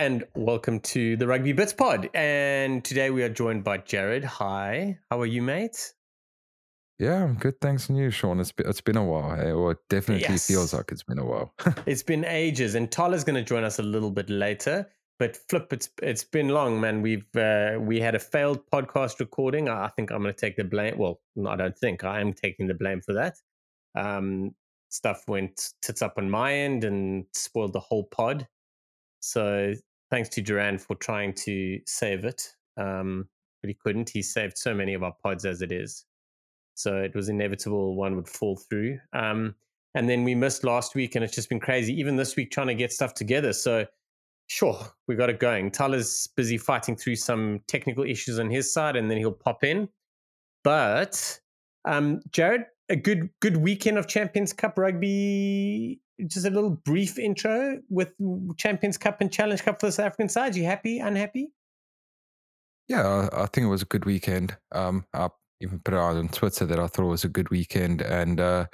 and welcome to the Rugby Bits Pod. And today we are joined by Jared. Hi, how are you, mate? Yeah, I'm good. Thanks, and you, Shaun. It's been, it's been a while, eh? or it definitely Yes. feels like it's been a while. It's been ages, and Thala's going to join us a little bit later. But flip, it's it's been long, man. We've uh, we had a failed podcast recording. I I think I'm going to take the blame. Well, I don't think I am taking the blame for that. Um, stuff went tits up on my end and spoiled the whole pod. So thanks to Duran for trying to save it, um, but he couldn't. He saved so many of our pods as it is, so it was inevitable one would fall through. Um, and then we missed last week, and it's just been crazy. Even this week, trying to get stuff together. So sure, we got it going. Thala's busy fighting through some technical issues on his side, and then he'll pop in. But um, Jared, a good good weekend of Champions Cup rugby. Just a little brief intro with Champions Cup and Challenge Cup for the South African side. You happy? Unhappy? yeah, I, think it was a good weekend. Um, I even put it out on Twitter that I thought it was a good weekend, and uh,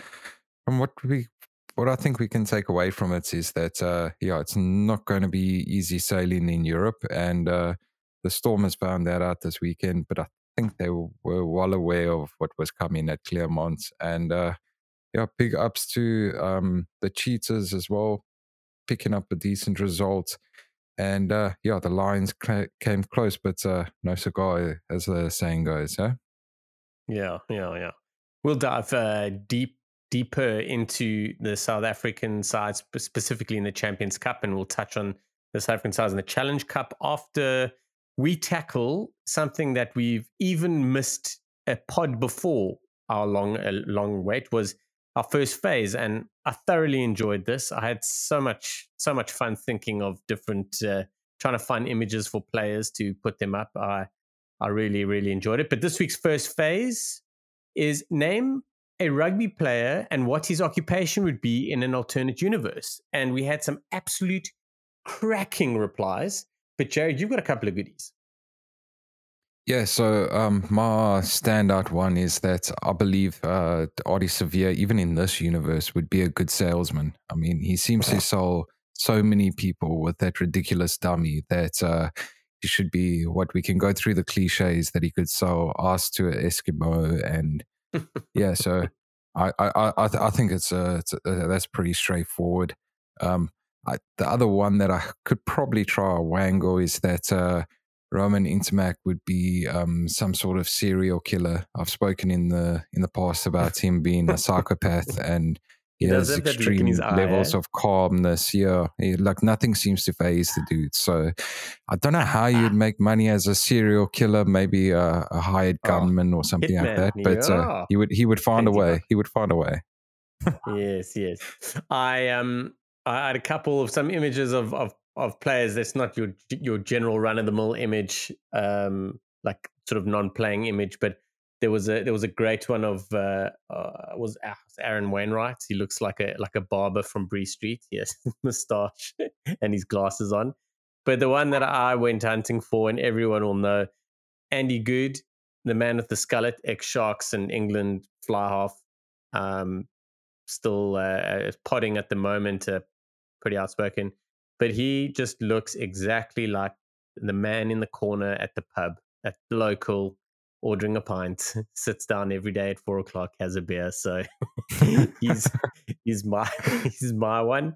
from what we, what I think we can take away from it is that uh, yeah, it's not going to be easy sailing in Europe, and uh, the Storm has found that out this weekend. But I think they were well aware of what was coming at Clermont, and uh, yeah, big ups to um, the Cheetahs as well, picking up a decent result. And uh, yeah, the Lions cla came close, but uh, no cigar, as the saying goes. Huh? Yeah, yeah, yeah. We'll dive uh, deep deeper into the South African side, sp- specifically in the Champions Cup, and we'll touch on the South African side in the Challenge Cup after we tackle something that we've even missed a pod before our long uh, long wait was our first phase, and I thoroughly enjoyed this. I had so much so much fun thinking of different, uh, trying to find images for players to put them up. I I really, really enjoyed it. But this week's first phase is name a rugby player and what his occupation would be in an alternate universe. And we had some absolute cracking replies. But Jared, you've got a couple of goodies. Yeah, so um, my standout one is that I believe uh, Ardie Savea, even in this universe, would be a good salesman. I mean, he seems to sell so many people with that ridiculous dummy that uh, he should be what we can go through the cliches that he could sell us to an Eskimo and yeah, so I I I, th- I think it's uh, it's uh, that's pretty straightforward. Um, I, the other one that I could probably try a wango is that uh, Romain Ntamack would be um, some sort of serial killer. I've spoken in the in the past about him being a psychopath and he, He has have that look in extreme eye, levels eh? of calmness. Yeah, He- like nothing seems to phase the dude. So I don't know how Ah. you'd make money as a serial killer, maybe a, a hired Oh, gunman or something like that. But yeah. uh, he would he would find a way. He would find a way. yes, yes. I um I had a couple of some images of of of players that's not your your general run of the mill image, um, like sort of non playing image, but there was a there was a great one of uh, uh was Aaron Wainwright. He looks like a like a barber from Bree Street. Yes, moustache and his glasses on. But the one that I went hunting for, and everyone will know, Andy Goode, the man with the skullet, ex Sharks and England fly half. Um, still uh, potting at the moment, uh, pretty outspoken. But he just looks exactly like the man in the corner at the pub, at the local, ordering a pint, sits down every day at four o'clock, has a beer. So he's he's my he's my one.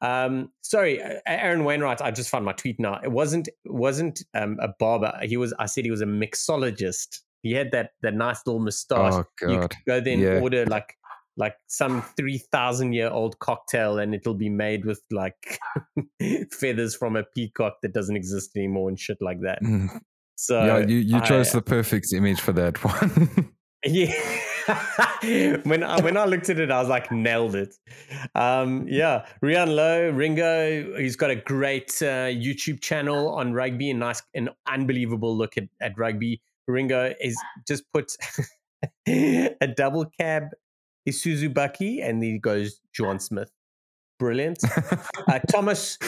Um, sorry, Aaron Wainwright. I just found my tweet now. It wasn't wasn't um, a barber. He was. I said he was a mixologist. He had that that nice little moustache Oh you could go then Yeah. order like like some 3000 year old cocktail and it'll be made with like feathers from a peacock that doesn't exist anymore and shit like that Mm. so yeah, you, you chose I- the perfect image for that one. yeah when I, when I looked at it I was like nailed it um yeah Rian Lowe Ringo he's got a great uh, YouTube channel on rugby and nice an unbelievable look at, at rugby Ringo is just put a double cab Isuzu bakkie and he goes John Smith brilliant uh, Thomas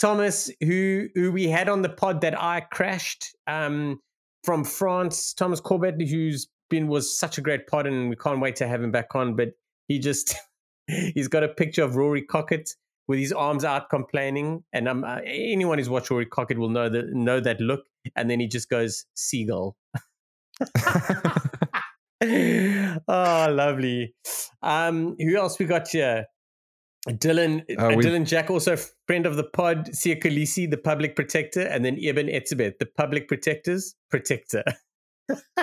Thomas who who we had on the pod that I crashed um from France Thomas Corbett who's been was such a great pod and we can't wait to have him back on but he just he's got a picture of Rory Kockott with his arms out complaining. And um, uh, anyone who's watched Rory Kockott will know that know that look. And then he just goes seagull. oh, lovely. Um, who else we got here? Dylan, uh, uh Dylan Jack, also friend of the pod, Siya Kolisi, the public protector, and then Eben Etzebeth, the public protectors protector. the,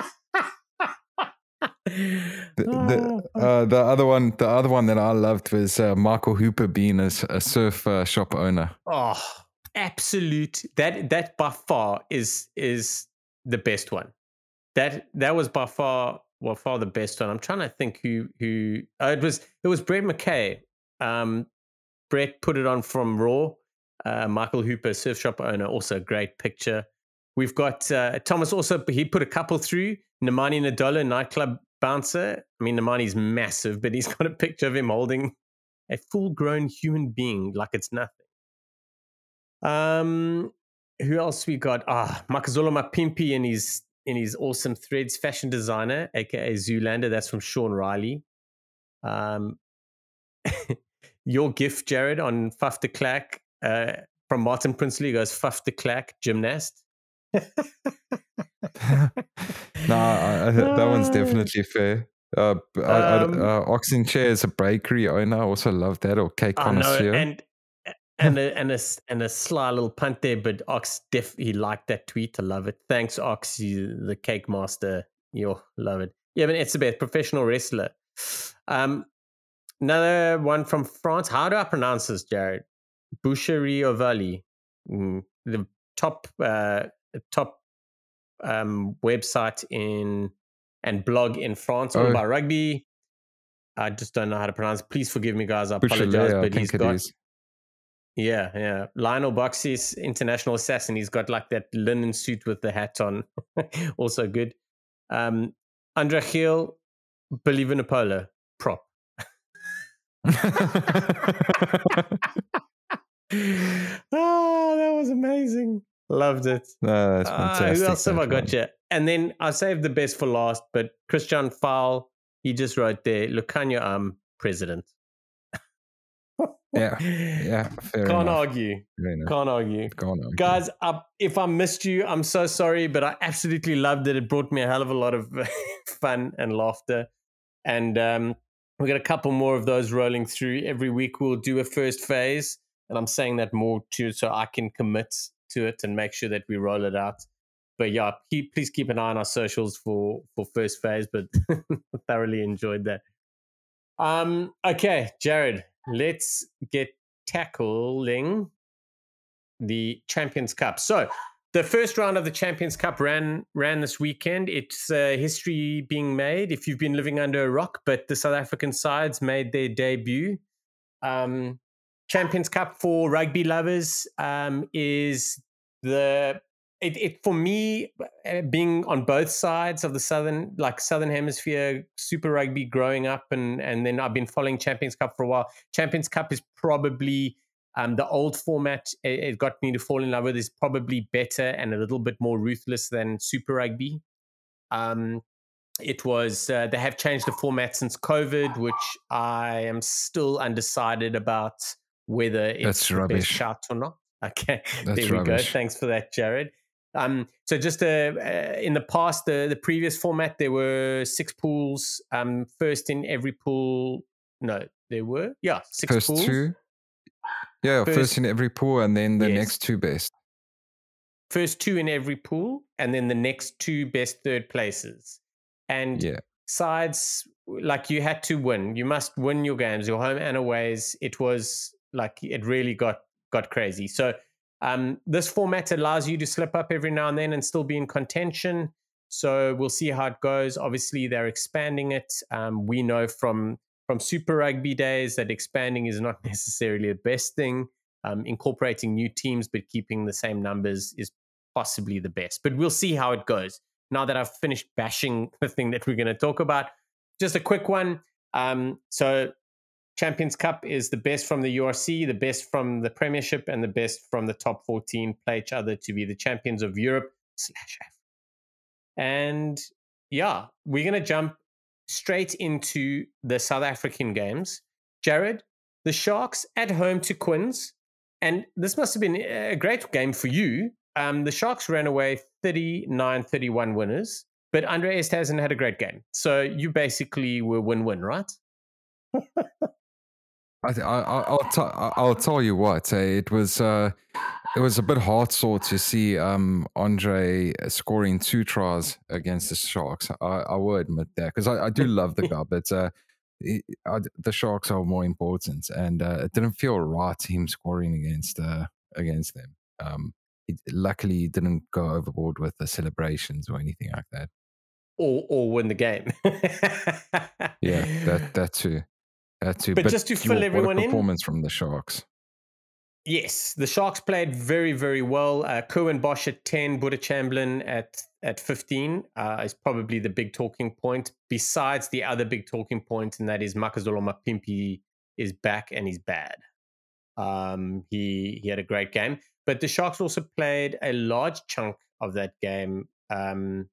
the, ah. uh, the, other one, the other one that I loved was uh, Michael Hooper being a, a surf uh, shop owner. Oh, absolute! That that by far is is the best one. That that was by far well far the best one. I'm trying to think who who uh, it was. It was Brett McKay. Um, Brett put it on from Raw. Uh, Michael Hooper, surf shop owner, also a great picture. We've got uh, Thomas also, he put a couple through. Nemani Nadolo, nightclub bouncer. I mean, Nemani's massive, but he's got a picture of him holding a full grown human being like it's nothing. Um, who else we got? Ah, Makazole Mapimpi and his in his awesome threads, fashion designer, aka Zoolander. That's from Sean Riley. Um, your gift, Jared, on Faf de Klerk uh, from Martin Princely goes Faf de Klerk, gymnast. no, I, I, that one's definitely fair. Uh, um, uh, Ox Nché is a bakery owner. I also love that. Or cake connoisseur. and and a, and a and a sly little punt there, but Ox def he liked that tweet. I love it. Thanks, Ox, you, the cake master. You love it. Yeah, but it's a bit professional wrestler. Um, another one from France. How do I pronounce this, Jared? Boucherie Ovalie, mm, the top uh, top um, website in and blog in France all oh. about rugby. I just don't know how to pronounce. Please forgive me, guys. I apologize, but he's got. Yeah, yeah. Lionel Beauxis, international assassin. He's got like that linen suit with the hat on. also good. Um, Andra Hill, believe in a polo prop. oh, that was amazing. Loved it. No, that's fantastic. Uh, who else have I got you? And then I saved the best for last, but Christian Fowl, he just wrote there, Lukhanyo um president. Yeah, yeah, Can't enough. argue. Can't argue. Can't argue. Guys, I, if I missed you, I'm so sorry, but I absolutely loved it. It brought me a hell of a lot of fun and laughter. And um, we got a couple more of those rolling through. Every week we'll do a first phase. And I'm saying that more too, so I can commit to it and make sure that we roll it out. But yeah, keep, please keep an eye on our socials for for first phase. But thoroughly enjoyed that. Um, okay, Jared, let's get tackling the Champions Cup. So the first round of the Champions Cup ran ran this weekend. It's uh, history being made if you've been living under a rock. But the South African sides made their debut. Um, Champions Cup for rugby lovers um, is the it, it for me uh, being on both sides of the southern like southern hemisphere super rugby growing up and and then I've been following Champions Cup for a while. Champions Cup is probably um, the old format. It, it, got me to fall in love with is probably better and a little bit more ruthless than Super Rugby. Um, it was uh, they have changed the format since COVID, which I am still undecided about whether it's That's the rubbish. best shot or not. Okay, That's there we rubbish. go. Thanks for that, Jared. Um, so just uh, uh, in the past, the the previous format, there were six pools. Um, first in every pool. No, there were yeah six first pools. Two. Yeah, first, first, in every pool, and then the yes. next two best. First two in every pool, and then the next two best third places. And yeah. sides like you had to win. You must win your games, your home and aways. It was like it really got got crazy. So um, this format allows you to slip up every now and then and still be in contention. So we'll see how it goes. Obviously, they're expanding it. Um, we know from from Super Rugby days that expanding is not necessarily the best thing. Um, incorporating new teams but keeping the same numbers is possibly the best. But we'll see how it goes. Now that I've finished bashing the thing that we're going to talk about, just a quick one. Um, so Champions Cup is the best from the URC, the best from the Premiership, and the best from the top 14 play each other to be the champions of Europe slash. And yeah, we're going to jump straight into the South African games. Jared, the Sharks at home to Quins, and this must have been a great game for you. Um, the Sharks ran away 39 31 winners, but Andre Esterhuizen had a great game. So you basically were win win, right? I, I, will t- I'll tell you what. Eh, it was uh, it was a bit hard sore to see um, Andre scoring two tries against the Sharks. I, I will admit that because I, I, do love the guy, but uh, it, I, the Sharks are more important, and uh, it didn't feel right him scoring against uh, against them. Um, it, luckily, he didn't go overboard with the celebrations or anything like that, or or win the game. yeah, that that too. That too. But, but just to fill everyone performance in, performance from the Sharks. Yes, the Sharks played very, very well. Uh, Curwin Bosch at 10, Boeta Chamberlain at, at 15 uh, is probably the big talking point, besides the other big talking point, and that is Makazole Mapimpi is back and he's bad. Um, he, he had a great game. But the Sharks also played a large chunk of that game um,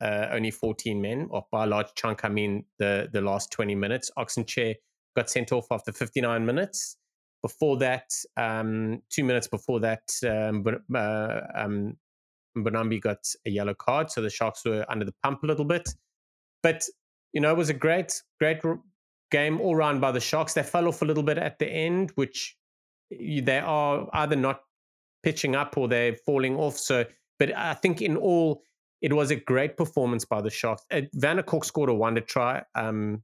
uh, only 14 men, or by a large chunk, I mean the, the last 20 minutes. Ox Nché got sent off after 59 minutes. Before that, um, two minutes before that, um, uh, um, Mbonambi got a yellow card, so the Sharks were under the pump a little bit. But you know, it was a great, great game all round by the Sharks. They fell off a little bit at the end, which they are either not pitching up or they're falling off. So, but I think in all, it was a great performance by the Sharks. Uh, Van der Kolk scored a wonder try. Um,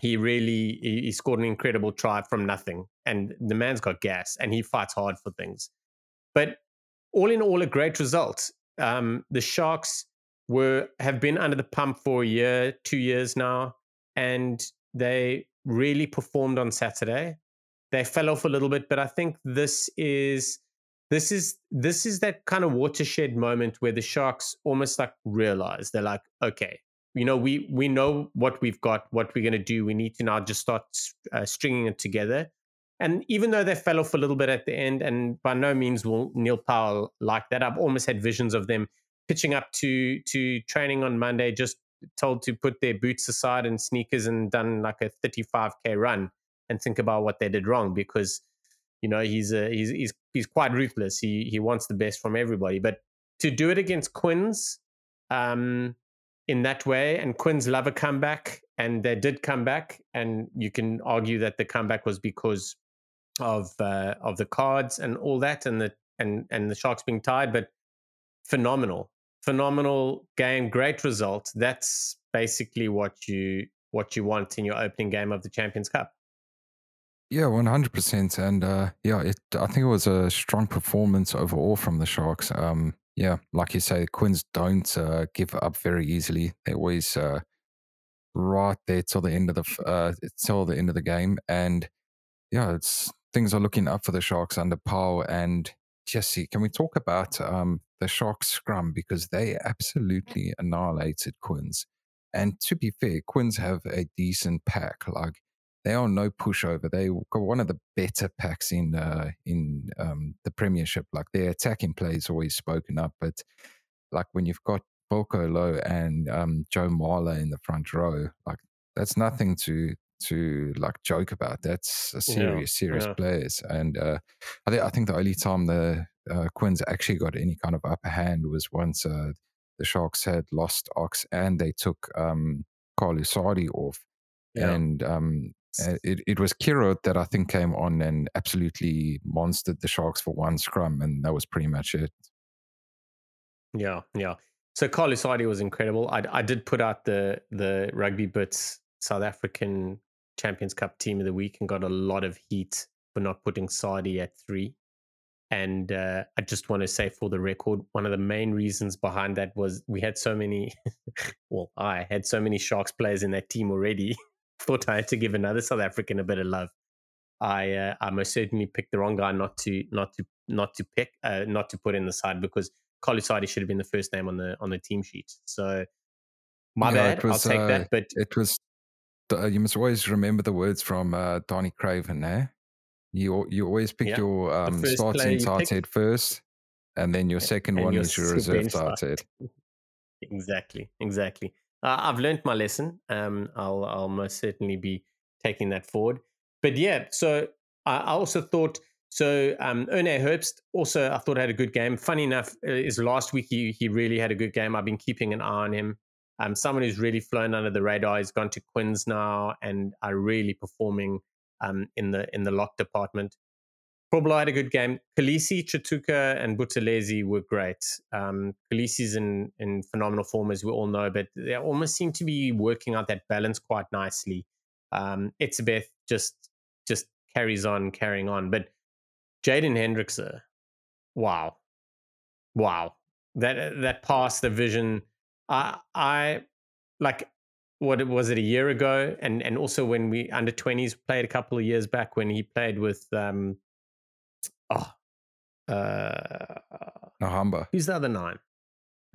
he really he, he, scored an incredible try from nothing, and the man's got gas and he fights hard for things. But all in all, a great result. Um, the Sharks were have been under the pump for a year, two years now, and they really performed on Saturday. They fell off a little bit, but I think this is this is this is that kind of watershed moment where the Sharks almost like realize they're like, okay, you know we we know what we've got what we're going to do. We need to now just start uh, stringing it together. And even though they fell off a little bit at the end and by no means will neil powell like that i've almost had visions of them pitching up to to training on monday just told to put their boots aside and sneakers and done like a 35k run and think about what they did wrong because you know he's a, he's he's he's quite ruthless he he wants the best from everybody but to do it against quins um in that way. And Quins love a comeback, and they did come back. And you can argue that the comeback was because of uh, of the cards and all that, and the and and the Sharks being tied. But phenomenal, phenomenal game, great result. That's basically what you what you want in your opening game of the Champions Cup. Yeah, one hundred percent, and uh, yeah, it. I think it was a strong performance overall from the Sharks. Um, yeah, like you say, the Quins don't uh, give up very easily. They always uh, right there till the end of the uh, till the end of the game, and yeah, it's things are looking up for the Sharks under Powell and Jesse. Can we talk about um, the Sharks scrum because they absolutely annihilated Quins? And to be fair, Quins have a decent pack. Like they are no pushover. They got one of the better packs in uh, in um, the Premiership. Like their attacking play is always spoken up, but like when you've got Wilco Louw and um, Joe Marler in the front row, like that's nothing to to like joke about. That's a serious, yeah, serious yeah. players. And uh, I, th- I think the only time the uh, Quins actually got any kind of upper hand was once uh, the Sharks had lost Ox and they took um, Carl off. Yeah. And um, uh, it, it was Kiro that I think came on and absolutely monstered the Sharks for one scrum, and that was pretty much it. Yeah, yeah. So Carlü Sadie was incredible. I, I did put out the the rugby bits South African Champions Cup team of the week and got a lot of heat for not putting Sadie at three. And uh, I just want to say for the record, one of the main reasons behind that was we had so many, well, I had so many Sharks players in that team already thought I had to give another South African a bit of love. I uh, I most certainly picked the wrong guy not to not to not to pick uh, not to put in the side because Carlü Sadie should have been the first name on the on the team sheet. So my yeah, bad. Was, I'll take uh, that. But it was uh, you must always remember the words from uh, Danie Craven. Eh? You you always pick yeah. your um, starting tight head first, and then your second and one is your reserve tight head. exactly, exactly. Uh, I've learned my lesson. Um, I'll, I'll most certainly be taking that forward. but yeah, so I, I also thought so. Um, Erne Herbst also I thought had a good game. Funny enough, uh, is last week he he really had a good game. I've been keeping an eye on him. Um, someone who's really flown under the radar. He's gone to Quins now and are really performing um, in the in the lock department. Probably had a good game. Kolisi, Tshituka, and Buthelezi were great. Um, Kolisi's in, in phenomenal form, as we all know, but they almost seem to be working out that balance quite nicely. Um, Etzebeth just just carries on, carrying on. But Jaden Hendrikse, wow, wow, that that pass, the vision. I I like what was it a year ago, and and also when we under twenties played a couple of years back when he played with um oh uh Nohamba. who's the other nine?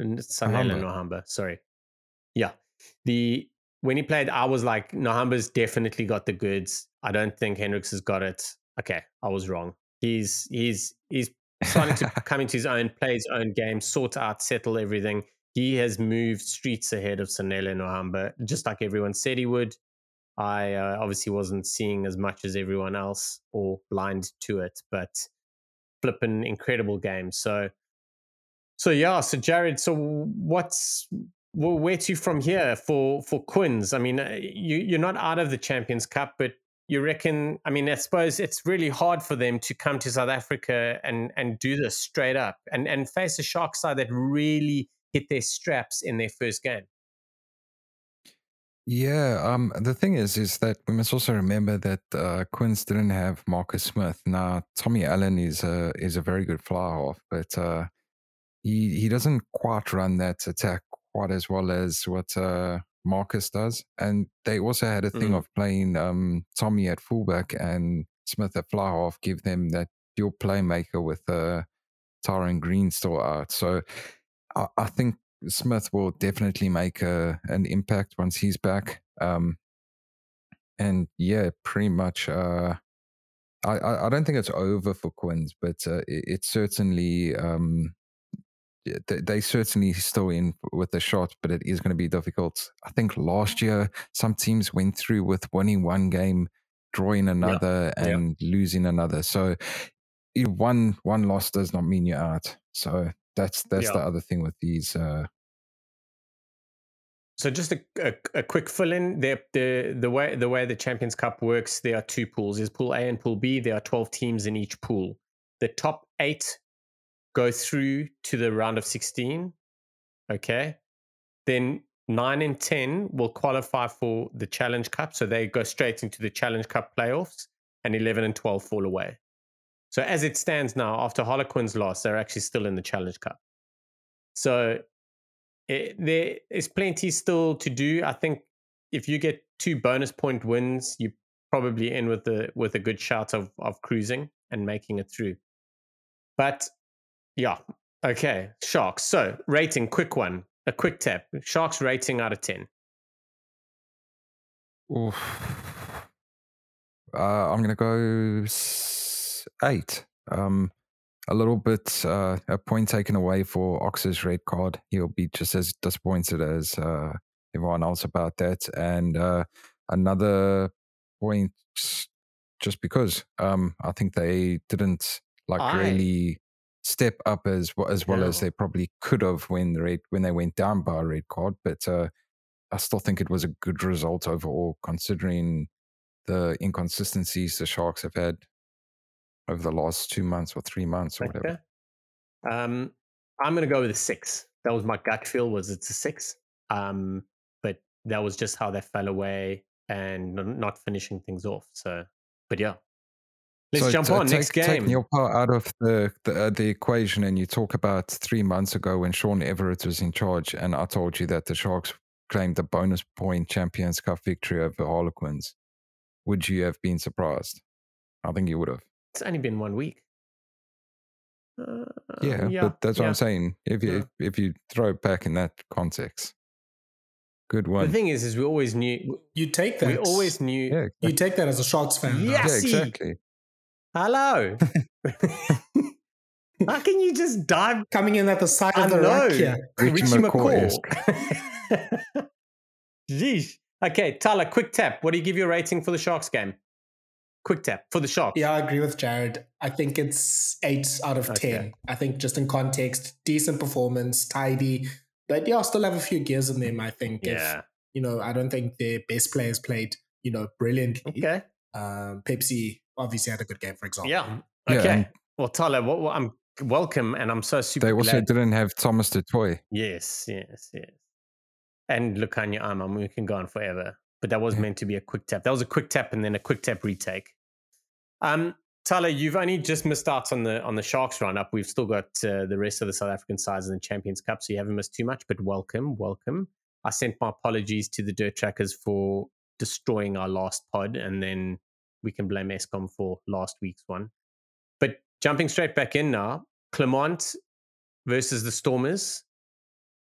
Sanele Nohamba. Sorry. Yeah. The when he played, I was like, Nohamba's definitely got the goods. I don't think Hendricks has got it. Okay, I was wrong. He's he's he's starting to come into his own, play his own game, sort out, settle everything. He has moved streets ahead of Sanele Nohamba, just like everyone said he would. I uh, obviously wasn't seeing as much as everyone else or blind to it, but flipping incredible game. So, so yeah. So Jared, so what's well, where to from here for for Quins? I mean, uh, you you're not out of the Champions Cup, but you reckon? I mean, I suppose it's really hard for them to come to South Africa and and do this straight up and and face a shark side that really hit their straps in their first game. Yeah, um, the thing is, is that we must also remember that uh, Quins didn't have Marcus Smith. Now, Tommy Allan is a is a very good fly half, but uh, he he doesn't quite run that attack quite as well as what uh, Marcus does. And they also had a thing mm. of playing um, Tommy at fullback and Smith at fly half, give them that dual playmaker with uh, Tyrone Green still out. So I, I think Smith will definitely make a, an impact once he's back. Um, and yeah, pretty much. Uh, I, I don't think it's over for Quins, but uh, it, it's certainly um, they, they certainly still in with the shot, but it is going to be difficult. I think last year some teams went through with winning one game, drawing another, yeah. and yeah. losing another. So one one loss does not mean you're out. So that's that's yeah. the other thing with these. Uh, so just a, a, a quick fill in. The, the the way the way the Champions Cup works, there are two pools. There's Pool A and Pool B. There are twelve teams in each pool. The top eight go through to the round of sixteen. Okay, then nine and ten will qualify for the Challenge Cup, so they go straight into the Challenge Cup playoffs, and eleven and twelve fall away. So as it stands now, after Harlequins loss, they're actually still in the Challenge Cup. So it, there is plenty still to do. I think if you get two bonus point wins, you probably in with the with a good shot of of cruising and making it through. But yeah, okay, Sharks. So rating, quick one, a quick tap. Sharks rating out of ten. Oof. Uh, I'm gonna go eight. Um, a little bit uh, a point taken away for Ox's red card. He'll be just as disappointed as uh, everyone else about that. And uh, another point just because um, I think they didn't like I... really step up as as well as they probably could have when the red when they went down by a red card. But uh, I still think it was a good result overall, considering the inconsistencies the Sharks have had over the last two months or three months or okay. whatever? Um, I'm going to go with a six. That was my gut feel was it's a six. Um, but that was just how they fell away and not finishing things off. So, but yeah. Let's so jump t- on take, next game. Taking your part out of the the, uh, the equation, and you talk about three months ago when Sean Everitt was in charge, and I told you that the Sharks claimed the bonus point Champions Cup victory over Harlequins. Would you have been surprised? I think you would have. It's only been one week. Uh, yeah, yeah, but that's what yeah. I'm saying. If you yeah. if you throw it back in that context, good one. The thing is, is we always knew you take that. We always knew yeah, exactly. you take that as a Sharks fan. Yes, yeah, exactly. Hello. How can you just dive coming in at the side I of the know. rock here? Richie, Richie McCaw. Jeez. Okay, Thala, quick tap. What do you give your rating for the Sharks game? Quick tap for the Sharks. Yeah, I agree with Jared. I think it's eight out of okay. ten. I think just in context, decent performance, tidy, but yeah, I still have a few gears in them. I think. Yeah. If, you know, I don't think their best players played, you know, brilliantly. Okay. Um, Phepsi obviously had a good game, for example. Yeah. Okay. Yeah, well, Thala, what, what, I'm welcome, and I'm so super. They also glad. didn't have Thomas du Toit. Yes, yes, yes. And Lukhanyo Am. I mean, we can go on forever, but that was yeah. meant to be a quick tap. That was a quick tap, and then a quick tap retake. Um, Thala, you've only just missed out on the on the Sharks run up. We've still got uh, the rest of the South African sides in the Champions Cup, so you haven't missed too much. But welcome, welcome. I sent my apologies to the Dirt Trackers for destroying our last pod, and then we can blame Eskom for last week's one. But jumping straight back in now, Clermont versus the Stormers.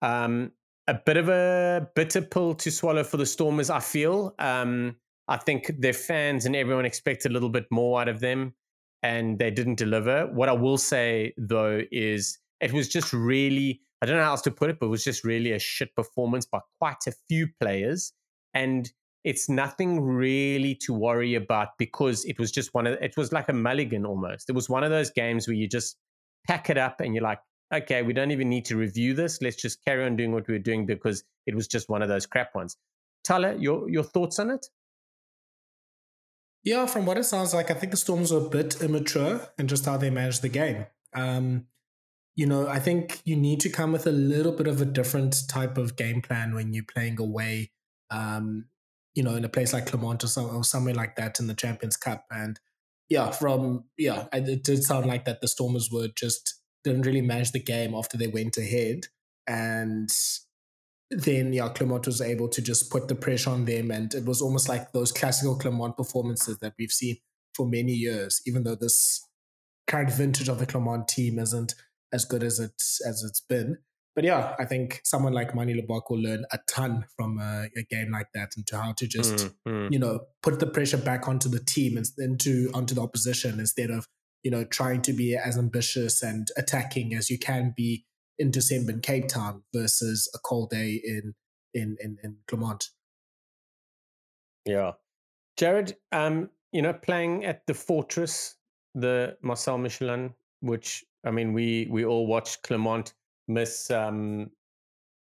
Um, a bit of a bitter pill to swallow for the Stormers, I feel. Um, I think their fans and everyone expected a little bit more out of them, and they didn't deliver. What I will say, though, is it was just really, I don't know how else to put it, but it was just really a shit performance by quite a few players. And it's nothing really to worry about because it was just one of it was like a mulligan almost. It was one of those games where you just pack it up and you're like, okay, we don't even need to review this. Let's just carry on doing what we are doing because it was just one of those crap ones. Thala, your your thoughts on it? Yeah, from what it sounds like, I think the Stormers were a bit immature in just how they managed the game. Um, you know, I think you need to come with a little bit of a different type of game plan when you're playing away. Um, you know, in a place like Clermont or, some, or somewhere like that in the Champions Cup. And yeah, from yeah, it did sound like that the Stormers were just didn't really manage the game after they went ahead, and then yeah, Clermont was able to just put the pressure on them, and it was almost like those classical Clermont performances that we've seen for many years. Even though this current vintage of the Clermont team isn't as good as it as it's been, but yeah, I think someone like Manie Libbok will learn a ton from a, a game like that into how to just, mm, mm. you know, put the pressure back onto the team and into onto the opposition instead of, you know, trying to be as ambitious and attacking as you can be in December in Cape Town versus a cold day in in in, in Clermont. Yeah. Jared, um, you know, playing at the Fortress, the Marcel Michelin, which I mean we we all watched Clermont miss um,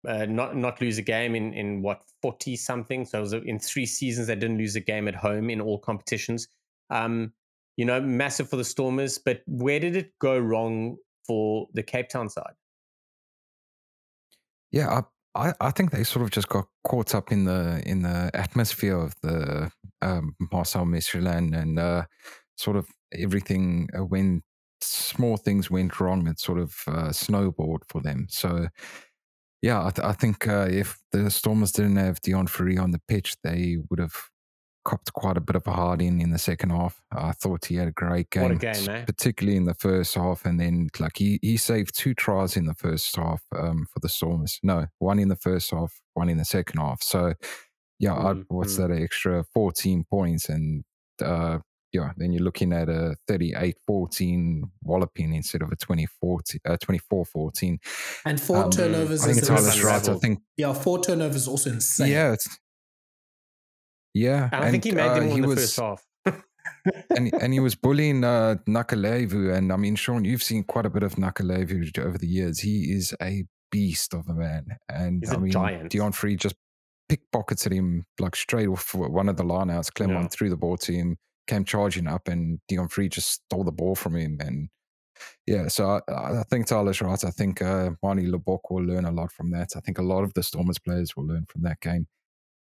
uh, not not lose a game in in what forty something. So it was in three seasons they didn't lose a game at home in all competitions. Um, you know, massive for the Stormers. But where did it go wrong for the Cape Town side? Yeah, I, I think they sort of just got caught up in the in the atmosphere of the um, Marcel Michelin and uh, sort of everything uh, went small things went wrong, it sort of uh, snowballed for them. So, yeah, I, th- I think uh, if the Stormers didn't have Deon Fourie on the pitch, they would have copped quite a bit of a hard in in the second half. I thought he had a great game, a game eh? particularly in the first half. And then, like, he, he saved two tries in the first half um, for the Stormers. No, one in the first half, one in the second half. So, yeah, mm, what's mm. that extra 14 points? And uh, yeah, then you're looking at a 38-14 walloping instead of a 20-14, uh, 24-14. And four um, turnovers I think is it's right. I think yeah, four turnovers also insane. Yeah, it's, yeah. I and, think he made uh, them in the was, first half. and and he was bullying uh, Nakalevu, and I mean, Shaun, you've seen quite a bit of Nakalevu over the years. He is a beast of a man, and He's I mean, giant. Deon Fourie just pickpocketed him like straight off one of the lineouts. Clermont yeah. threw the ball to him, came charging up, and Deon Fourie just stole the ball from him. And yeah, so I, I think Thala's right. I think uh, Manie Libbok will learn a lot from that. I think a lot of the Stormers players will learn from that game.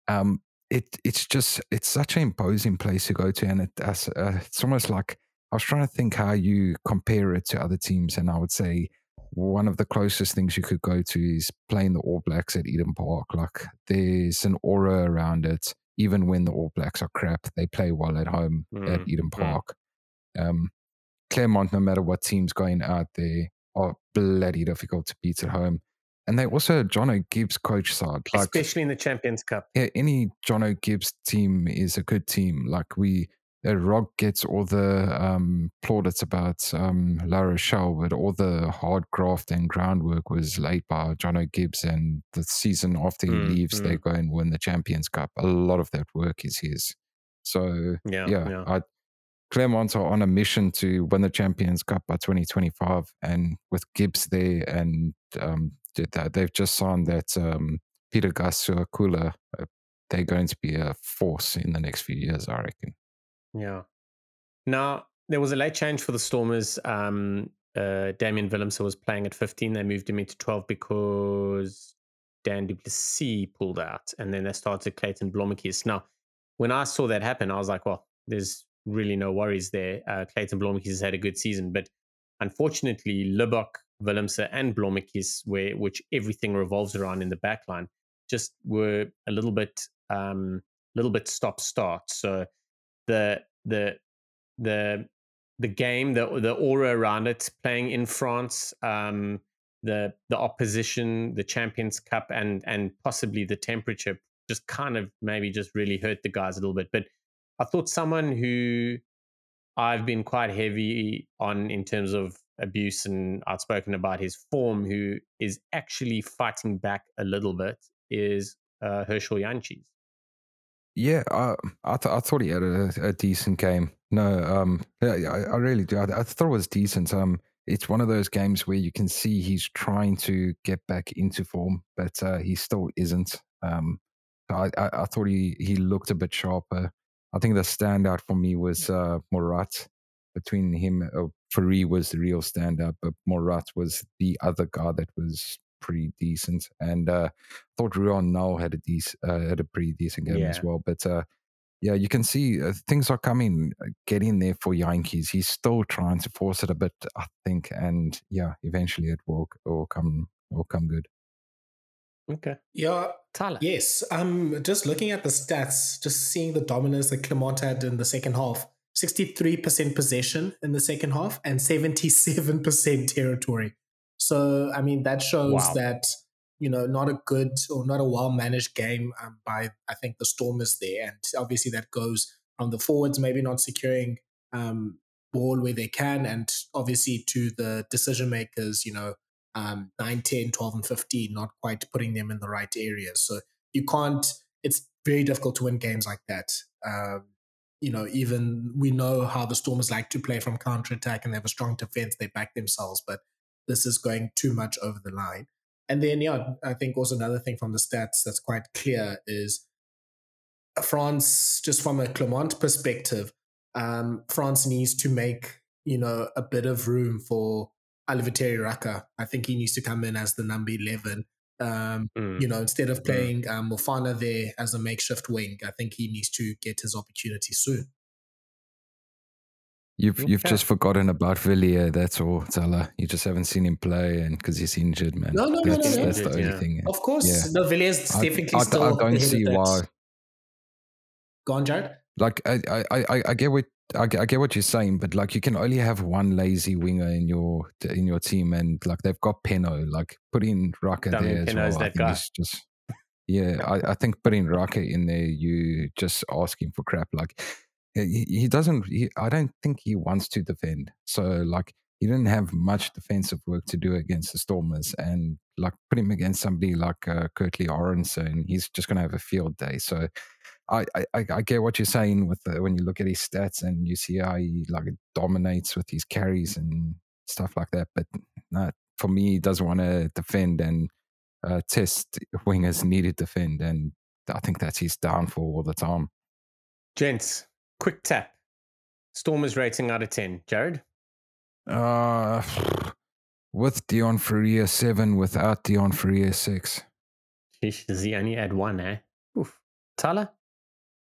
Um, it it's just it's such an imposing place to go to, and it, uh, it's almost like I was trying to think how you compare it to other teams, and I would say one of the closest things you could go to is playing the All Blacks at Eden Park. Like there's an aura around it even when the All Blacks are crap, they play well at home mm, at Eden. Park. Mm. Um, Clermont, no matter what team's going out there, are bloody difficult to beat at home. And they also Jono Gibbes coach side, like, especially in the Champions Cup. Yeah, any Jono Gibbes team is a good team. Like we uh, Rog gets all the um, plaudits about um, La Rochelle, but all the hard graft and groundwork was laid by Jono Gibbes. And the season after he mm, leaves, mm. they go and win the Champions Cup. A lot of that work is his. So, yeah, yeah, yeah. I, Clermont are on a mission to win the Champions Cup by 2025, and with Gibbes there, and um, they've just signed that um, Peter Kula. Uh, they're going to be a force in the next few years, I reckon. Yeah. Now there was a late change for the Stormers. Um, uh, Damian Willemse was playing at 15. They moved him into 12 because Dan du Plessis pulled out, and then they started Clayton Blommetjies. Now, when I saw that happen, I was like, well, there's really no worries there. Uh, Clayton Blommetjies has had a good season, but unfortunately, Libbok, Willemse, and Blommetjies, where which everything revolves around in the backline, just were a little bit, um, little bit stop start. So the the the the game, the the aura around it, playing in France, um, the the opposition, the Champions Cup, and and possibly the temperature, just kind of maybe just really hurt the guys a little bit. But I thought someone who I've been quite heavy on in terms of abuse and outspoken about his form, who is actually fighting back a little bit, is uh, Herschel Jantjies. Yeah, I I, th- I thought he had a, a, decent game. No, um, I, I really do. I, I, thought it was decent. Um, it's one of those games where you can see he's trying to get back into form, but uh, he still isn't. Um, I, I, thought he he looked a bit sharper. I think the standout for me was uh, Morath. Between him, uh, Fourie was the real standout, but Morat was the other guy that was pretty decent. And uh, I thought Ruan Nel had a dec- uh, had a pretty decent game yeah. as well. But uh, yeah, you can see uh, things are coming, uh, getting there for Jantjies. He's still trying to force it a bit, I think, and yeah, eventually it will will come will come good. Okay. Yeah. Thala. Yes. Um, just looking at the stats, just seeing the dominance that Clermont had in the second half. 63% possession in the second half and 77% territory. So, I mean, that shows wow. that, you know, not a good or not a well managed game um, by, I think, the Stormers there. And obviously that goes on the forwards, maybe not securing um, ball where they can. And obviously to the decision makers, you know, um, 9, 10, 12, and 15, not quite putting them in the right areas. So you can't, it's very difficult to win games like that. Um, you know, even we know how the Stormers like to play from counter attack and they have a strong defense, they back themselves. But this is going too much over the line. And then, yeah, I think also another thing from the stats that's quite clear is France, just from a Clermont perspective, um, France needs to make, you know, a bit of room for Oliver Raka. I think he needs to come in as the number 11. Um, mm. You know, instead of mm. playing um, Moefana there as a makeshift wing, I think he needs to get his opportunity soon. You've okay. you've just forgotten about Villière. That's all, Thala. You just haven't seen him play, and because he's injured, man. No, no, that's, no, no, That's no. the only yeah. thing. Of course, yeah. no. Villière definitely I, still. I, don't see why. Go on, Jared. Like I, I, I, I get what I get, I get what you're saying, but like you can only have one lazy winger in your in your team, and like they've got Penaud, Like put in Raka there as well. That guy. just yeah, I, I think putting Raka in there, you just asking for crap. Like he, he doesn't. He, I don't think he wants to defend. So like he didn't have much defensive work to do against the Stormers, and like put him against somebody like uh, Kurt-Lee Arendse, he's just going to have a field day. So I, I, I get what you're saying with the, when you look at his stats and you see how he like dominates with his carries and stuff like that. But no, for me, he doesn't want to defend and uh, test wingers need to defend, and I think that's his downfall all the time. Gents, quick tap. Stormers rating out of 10. Jared? Uh, with Deon Fourie, 7. Without Deon Fourie, 6. Sheesh, does he only add one, eh? Oof. Thala?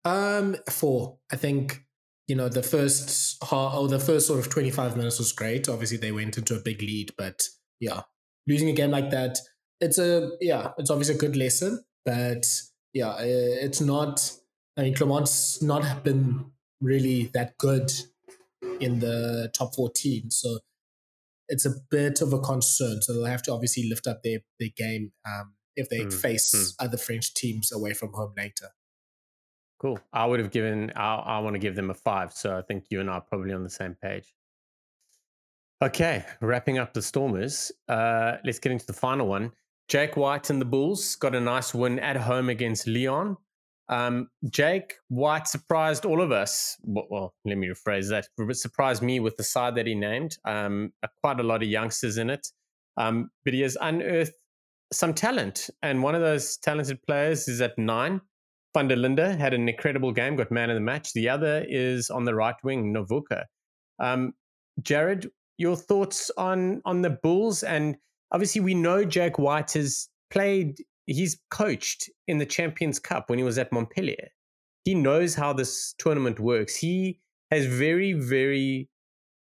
Um, 4. I think, you know, the first, oh, the first sort of 25 minutes was great. Obviously, they went into a big lead, but yeah, losing a game like that, it's a, yeah, it's obviously a good lesson, but yeah, it's not, I mean, Clermont's not been really that good in the top 14. So it's a bit of a concern. So they'll have to obviously lift up their, their game um, if they mm, face mm. other French teams away from home later. Cool. I would have given, I, I want to give them a five. So I think you and I are probably on the same page. Okay, wrapping up the Stormers. Uh, let's get into the final one. Jake White and the Bulls got a nice win at home against Lyon. Um, Jake White surprised all of us. Well, let me rephrase that. Surprised me with the side that he named. Um, quite a lot of youngsters in it. Um, but he has unearthed some talent. And one of those talented players is at nine. Linde had an incredible game, got man of the match. The other is on the right wing, Novuka. Um, Jared, your thoughts on on the Bulls? And obviously, we know Jake White has played he's coached in the Champions Cup when he was at Montpellier. He knows how this tournament works. He has very, very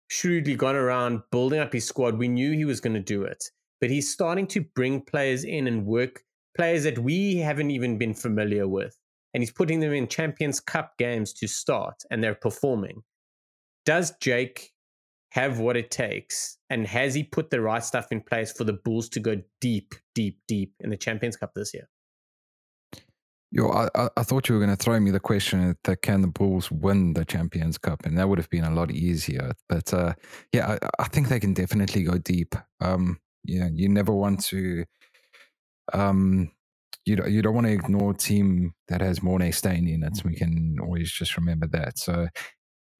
shrewdly gone around building up his squad. We knew he was going to do it, but he's starting to bring players in and work players that we haven't even been familiar with. And he's putting them in Champions Cup games to start, and they're performing. Does Jake have what it takes? And has he put the right stuff in place for the Bulls to go deep, deep, deep in the Champions Cup this year? Yo, I, I thought you were going to throw me the question that can the Bulls win the Champions Cup, and that would have been a lot easier. But uh, yeah, I, I, think they can definitely go deep. Um, yeah, you never want to. Um, you don't, you don't want to ignore a team that has Morné Steyn in it. We can always just remember that. So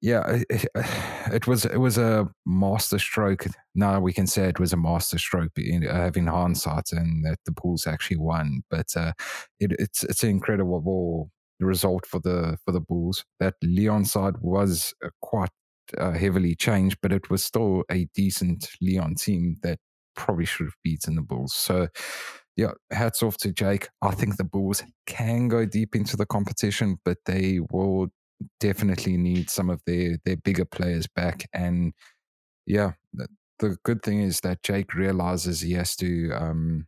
yeah, it, it, was it was a master stroke. Now we can say it was a master stroke in, having hindsight, and that the Bulls actually won. But uh, it, it's it's an incredible result for the for the Bulls. That Lyon side was uh, quite uh, heavily changed, but it was still a decent Lyon team that probably should have beaten the Bulls. So. Yeah, hats off to Jake. I think the Bulls can go deep into the competition, but they will definitely need some of their their bigger players back. And yeah, the, the good thing is that Jake realizes he has to um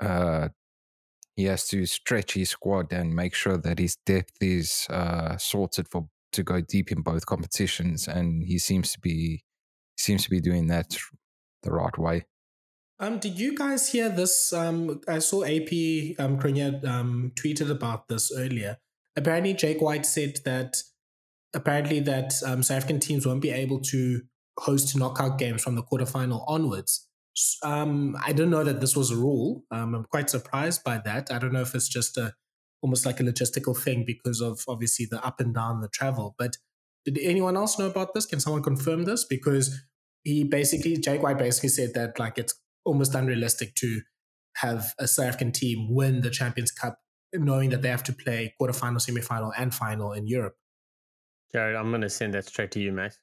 uh he has to stretch his squad and make sure that his depth is uh sorted for to go deep in both competitions and he seems to be seems to be doing that the right way. Um, did you guys hear this? Um, I saw AP um, um tweeted about this earlier apparently Jake White said that apparently that um, South African teams won't be able to host knockout games from the quarterfinal onwards. Um, I don't know that this was a rule. Um, I'm quite surprised by that. I don't know if it's just a almost like a logistical thing because of obviously the up and down the travel. But did anyone else know about this? Can someone confirm this? Because he basically Jake White basically said that like it's almost unrealistic to have a South African team win the Champions Cup knowing that they have to play quarterfinal, semifinal, and final in Europe. Jared, I'm going to send that straight to you, mate.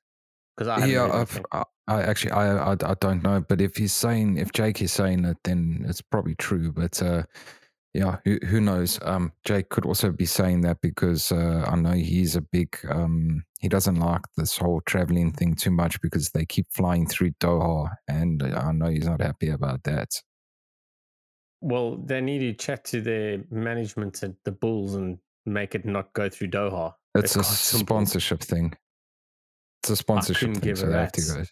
Because I yeah, I, I actually I, I, I don't know, but if he's saying if Jake is saying it, then it's probably true. But uh, yeah, who, who knows? Um, Jake could also be saying that because uh, I know he's a big um, he doesn't like this whole traveling thing too much because they keep flying through Doha, and I know he's not happy about that. Well, they need to chat to their management at the Bulls and make it not go through Doha. It's, it's a sponsorship thing. It's a sponsorship thing, so they have to go.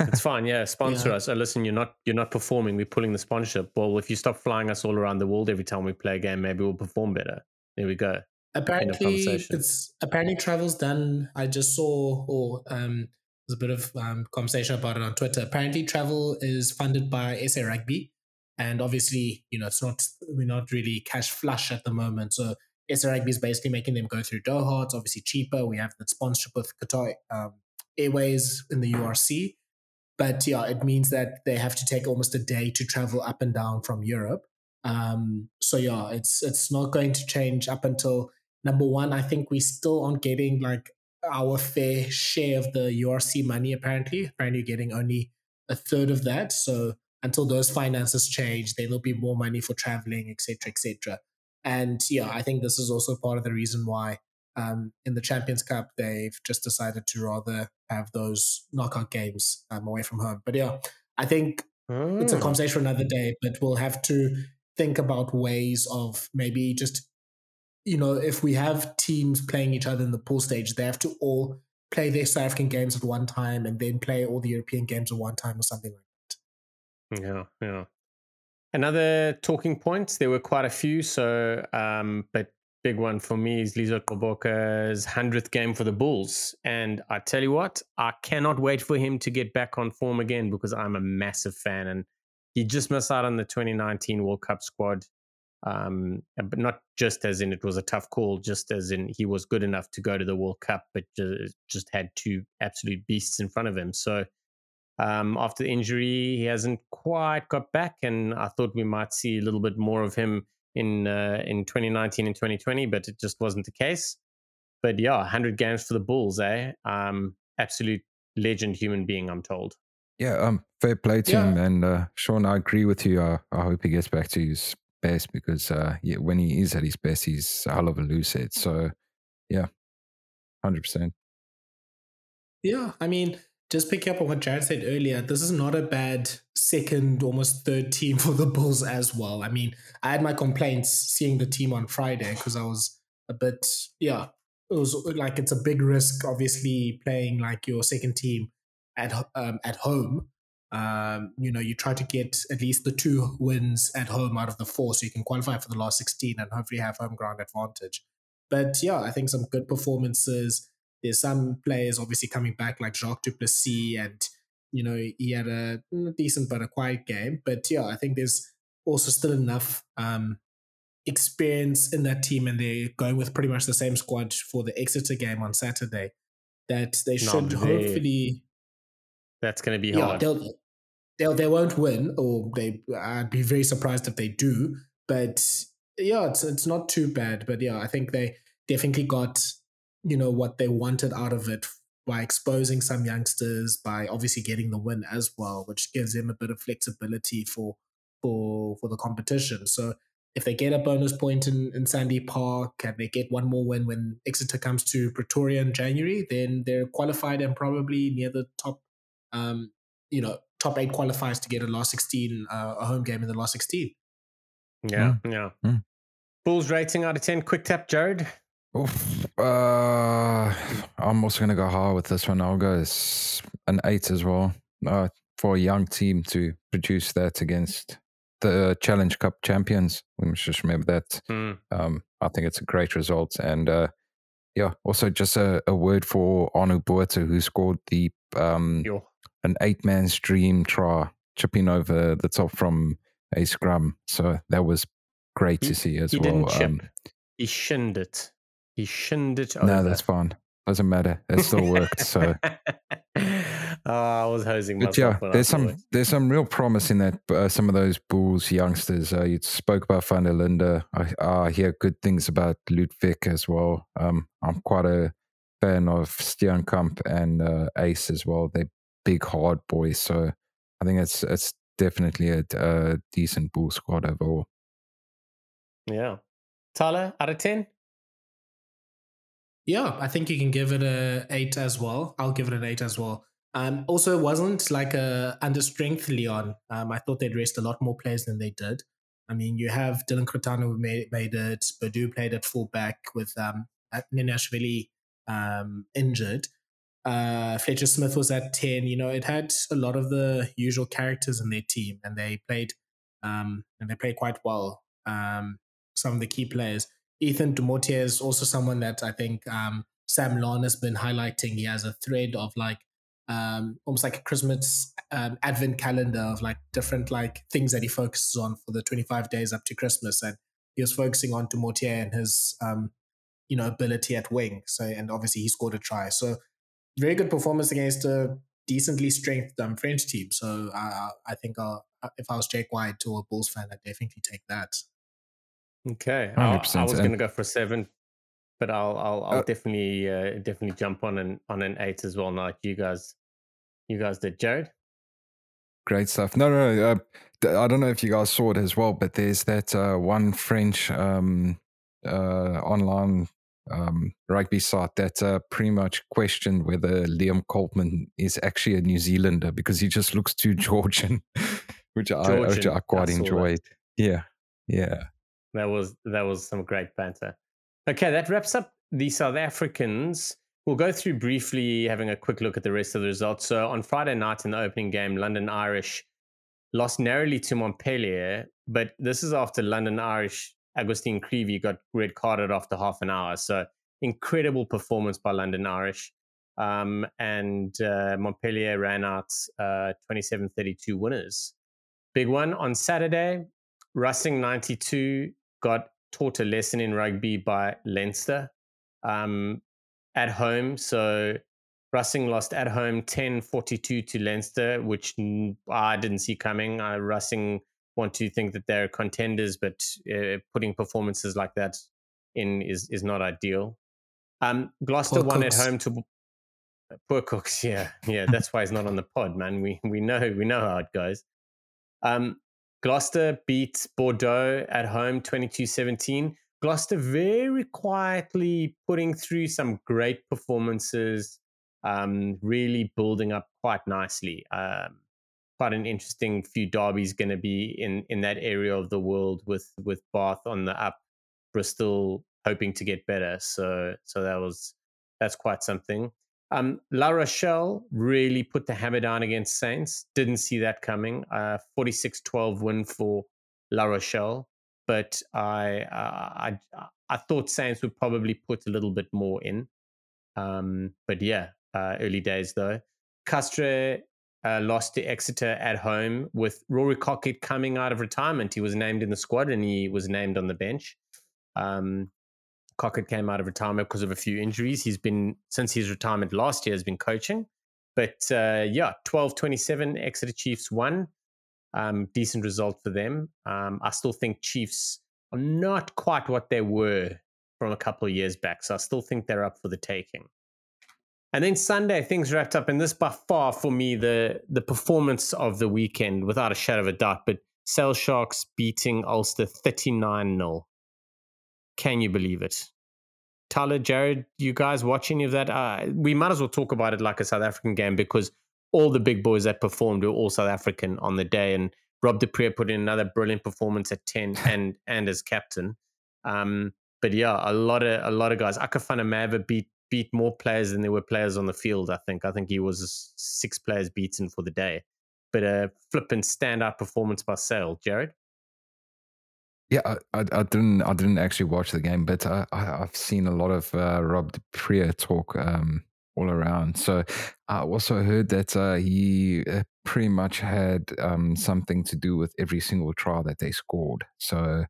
it's fine, yeah. Sponsor yeah. us. Oh, listen, you're not you're not performing. We're pulling the sponsorship. Well, if you stop flying us all around the world every time we play a game, maybe we'll perform better. There we go. Apparently, it's apparently travel's done. I just saw, or um, there's a bit of um, conversation about it on Twitter. Apparently, travel is funded by SA Rugby, and obviously, you know, it's not we're not really cash flush at the moment. So Rugby is basically making them go through Doha. It's obviously cheaper. We have that sponsorship with Qatar um, Airways in the URC. But yeah, it means that they have to take almost a day to travel up and down from Europe. Um, so yeah, it's it's not going to change up until number one. I think we still aren't getting like our fair share of the URC money. Apparently, apparently, getting only a third of that. So until those finances change, there will be more money for traveling, etc., etc. And yeah, I think this is also part of the reason why um, in the Champions Cup they've just decided to rather have those knockout games um, away from home. But yeah, I think mm. it's a hmm. conversation for another day. But we'll have to think about ways of maybe just you know if we have teams playing each other in the pool stage, they have to all play their South African games at one time and then play all the European games at one time or something like. Yeah, yeah. Another talking points. There were quite a few. So, um, but big one for me is Lizo Gqoboka's hundredth game for the Bulls, and I tell you what, I cannot wait for him to get back on form again because I'm a massive fan, and he just missed out on the 2019 World Cup squad. Um, but not just as in it was a tough call, just as in he was good enough to go to the World Cup, but just had two absolute beasts in front of him. So um, after the injury, he hasn't quite got back, and I thought we might see a little bit more of him in uh, in 2019 and 2020, but it just wasn't the case. But yeah, 100 games for the Bulls, eh? Um, absolute legend human being, I'm told. Yeah, um, fair play to yeah. him. And uh, Sean, I agree with you. I, I hope he gets back to his best because uh, yeah, when he is at his best, he's a hell of a loose head. So, yeah, 100%. Yeah, I mean, just picking up on what Jared said earlier, this is not a bad second, almost third team for the Bulls as well. I mean, I had my complaints seeing the team on Friday because I was a bit, yeah, it was like it's a big risk, obviously, playing like your second team at um, at home. Um, you know, you try to get at least the two wins at home out of the four, so you can qualify for the last sixteen and hopefully have home ground advantage. But yeah, I think some good performances. There's some players obviously coming back like Jacques du Plessis, and you know he had a decent but a quiet game. But yeah, I think there's also still enough um, experience in that team, and they're going with pretty much the same squad for the Exeter game on Saturday. That they should hopefully. That's going to be yeah, hard. They'll, they'll they won't win, or they. I'd be very surprised if they do. But yeah, it's it's not too bad. But yeah, I think they definitely got you know what they wanted out of it by exposing some youngsters, by obviously getting the win as well, which gives them a bit of flexibility for for for the competition. So if they get a bonus point in, in Sandy Park and they get one more win when Exeter comes to Pretoria in January, then they're qualified and probably near the top, um, you know, top eight qualifiers to get a last 16, uh, a home game in the last 16. Yeah, mm. yeah. Mm. Bulls rating out of 10, quick tap, Jared. Oof, uh, I'm also going to go hard with this one. I'll go an eight as well. Uh, for a young team to produce that against the Challenge Cup champions. We must just remember that. Mm. Um, I think it's a great result. And uh, yeah, also just a, a word for Arno Botha, who scored the um, an eight man's dream try, chipping over the top from a scrum. So that was great he, to see as he well. Didn't chip. Um, he shinned it. He shinned it over. No, that's fine. Doesn't matter. It still worked. So oh, I was hosing myself. but yeah, there's some there's some real promise in that. Uh, some of those Bulls youngsters. Uh, you spoke about Van der Linde. I, I hear good things about Ludwig as well. Um, I'm quite a fan of Steenkamp and uh, Ace as well. They're big hard boys, so I think it's it's definitely a, a decent Bull squad overall. Yeah, Thala, out of ten. Yeah, I think you can give it a eight as well. I'll give it an eight as well. Um, also, it wasn't like a under strength Lyon. Um, I thought they'd rest a lot more players than they did. I mean, you have Dylan Cretin who made, made it. Baudou played at fullback with um, Niniashvili um, injured. Uh, Fletcher Smith was at 10. You know, it had a lot of the usual characters in their team and they played um, and they played quite well. Um, some of the key players. Ethan Dumortier is also someone that I think um, Sam Larner has been highlighting. He has a thread of like um, almost like a Christmas um, advent calendar of like different like things that he focuses on for the 25 days up to Christmas. And he was focusing on Dumortier and his, um, you know, ability at wing. So, and obviously he scored a try. So very good performance against a decently strengthened um, French team. So uh, I think I'll, if I was Jake White or a Bulls fan, I'd definitely take that. Okay. I, I was going to go for seven, but I'll I'll, I'll uh, definitely uh, definitely jump on an on an eight as well. Like you guys you guys did, Jared. Great stuff. No, no, no uh, I don't know if you guys saw it as well, but there's that uh, one French um, uh, online um, rugby site that uh, pretty much questioned whether Liam Coltman is actually a New Zealander because he just looks too Georgian, which, Georgian, I, which I quite I enjoyed. That. Yeah, yeah. That was that was some great banter. Okay, that wraps up the South Africans. We'll go through briefly having a quick look at the rest of the results. So on Friday night in the opening game, London Irish lost narrowly to Montpellier, but this is after London Irish Agustin Creevy got red carded after half an hour. So incredible performance by London Irish. Um, and uh, Montpellier ran out uh, 27-32 winners. Big one on Saturday, Racing 92, got taught a lesson in rugby by Leinster um, at home. So Racing lost at home 10 42 to Leinster, which I didn't see coming. Uh, Racing want to think that they're contenders, but uh, putting performances like that in is, is not ideal. Um, Gloucester poor won cooks. at home to poor cooks. Yeah, yeah, that's why he's not on the pod, man. We we know we know how it goes. Um, Gloucester beat Bordeaux at home 22-17. Gloucester very quietly putting through some great performances um, really building up quite nicely. Um, quite an interesting few derbies going to be in in that area of the world with with Bath on the up, Bristol hoping to get better. So so that was that's quite something. Um, La Rochelle really put the hammer down against Saints. Didn't see that coming. Uh, 46-12 win for La Rochelle, but I, uh, I I thought Saints would probably put a little bit more in. Um, but yeah, uh, early days though. Castres uh, lost to Exeter at home with Rory Kockott coming out of retirement. He was named in the squad and he was named on the bench. Um, Kockott came out of retirement because of a few injuries. He's been, since his retirement last year, has been coaching. But uh, yeah, 12 27, Exeter Chiefs won. Um, decent result for them. Um, I still think Chiefs are not quite what they were from a couple of years back. So I still think they're up for the taking. And then Sunday, things wrapped up, and this by far for me the the performance of the weekend, without a shadow of a doubt. But Sale Sharks beating Ulster thirty nine 0 Can you believe it? Thala, Jared, you guys watch any of that? Uh, we might as well talk about it like a South African game because all the big boys that performed were all South African on the day, and Rob du Preez put in another brilliant performance at ten and and as captain. Um, but yeah, a lot of a lot of guys. Akker van der Merwe beat beat more players than there were players on the field. I think. I think he was six players beaten for the day. But a flippant standout performance by Sale, Jared. Yeah, I, I, I, didn't I didn't actually watch the game, but I, have seen a lot of uh, Rob du talk um, all around. So I also heard that uh, he uh, pretty much had um, something to do with every single trial that they scored. So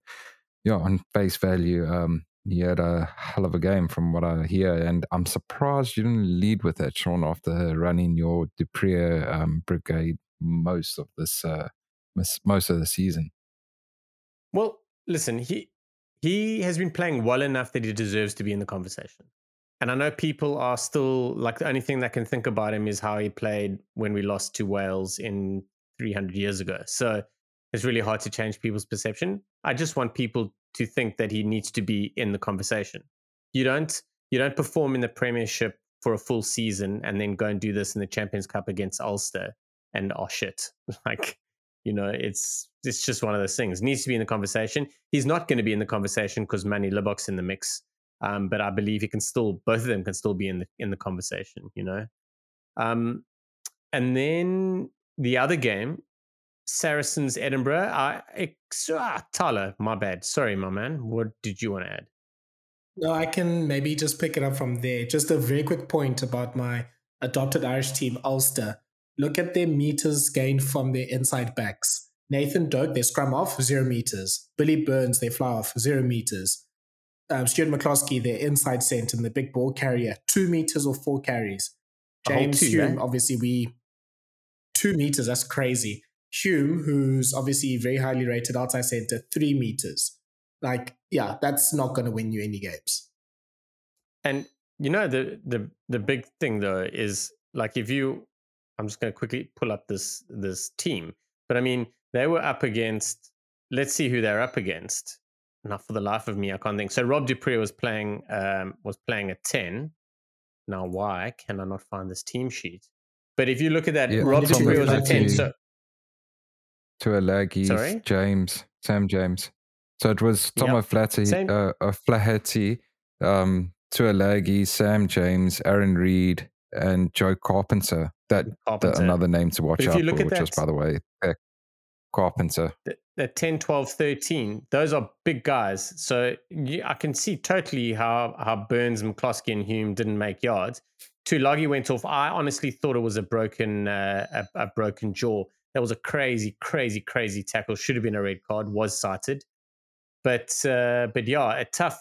yeah, on face value, um, he had a hell of a game from what I hear, and I'm surprised you didn't lead with that, Sean, after running your du Preez um, brigade most of this uh, most of the season. Well, listen, he he has been playing well enough that he deserves to be in the conversation. And I know people are still like the only thing that can think about him is how he played when we lost to Wales in 300 years ago. So it's really hard to change people's perception. I just want people to think that he needs to be in the conversation. You don't you don't perform in the Premiership for a full season and then go and do this in the Champions Cup against Ulster and oh shit. Like, you know, it's it's just one of those things. Needs to be in the conversation. He's not going to be in the conversation because Manie Libbok's in the mix. Um, but I believe he can still both of them can still be in the in the conversation, you know. Um, and then the other game Saracens Edinburgh. I, Uh, ah, Thala, my bad. Sorry, my man. What did you want to add? No, I can maybe just pick it up from there. Just a very quick point about my adopted Irish team, Ulster. Look at their meters gained from their inside backs. Nathan Doak, they scrum off, zero meters. Billy Burns, they fly off, zero meters. Um, Stuart McCloskey, their inside centre and the big ball carrier, two meters or four carries. James two, Hume, eh? obviously, we two meters, that's crazy. Hume, who's obviously very highly rated outside center, three meters. Like, yeah, that's not going to win you any games. And you know the the the big thing though is like if you, I'm just going to quickly pull up this this team, but I mean they were up against. Let's see who they're up against. Not for the life of me, I can't think. So Rob du Preez was playing um, was playing a ten. Now, why can I not find this team sheet? But if you look at that, yeah, Rob du Preez was a ten. So Tuilagi, Sorry? James, Sam James. So it was Tom yep. O'Flaherty, uh, O'Flaherty, um, Sam James, Aaron Reed, and Joe Carpenter. That, Carpenter. that another name to watch out for, which that, is, by the way, Carpenter. The, the 10, 12, 13, those are big guys. So you, I can see totally how, how Burns, McCloskey, and Hume didn't make yards. Tuilagi went off. I honestly thought it was a broken uh, a, a broken jaw. That was a crazy, crazy, crazy tackle. Should have been a red card. Was cited. but uh, but yeah, a tough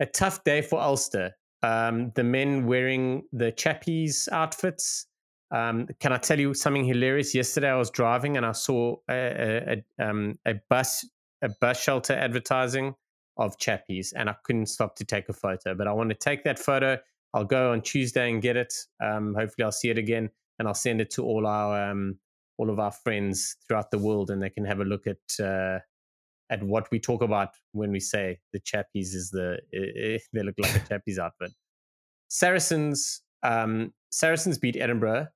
a tough day for Ulster. Um, the men wearing the chappies outfits. Um, can I tell you something hilarious? Yesterday, I was driving and I saw a, a, um, a bus a bus shelter advertising of chappies, and I couldn't stop to take a photo. But I want to take that photo. I'll go on Tuesday and get it. Um, hopefully, I'll see it again, and I'll send it to all our um, all of our friends throughout the world, and they can have a look at uh, at what we talk about when we say the chappies is the they look like a chappies outfit. Saracens um, Saracens beat Edinburgh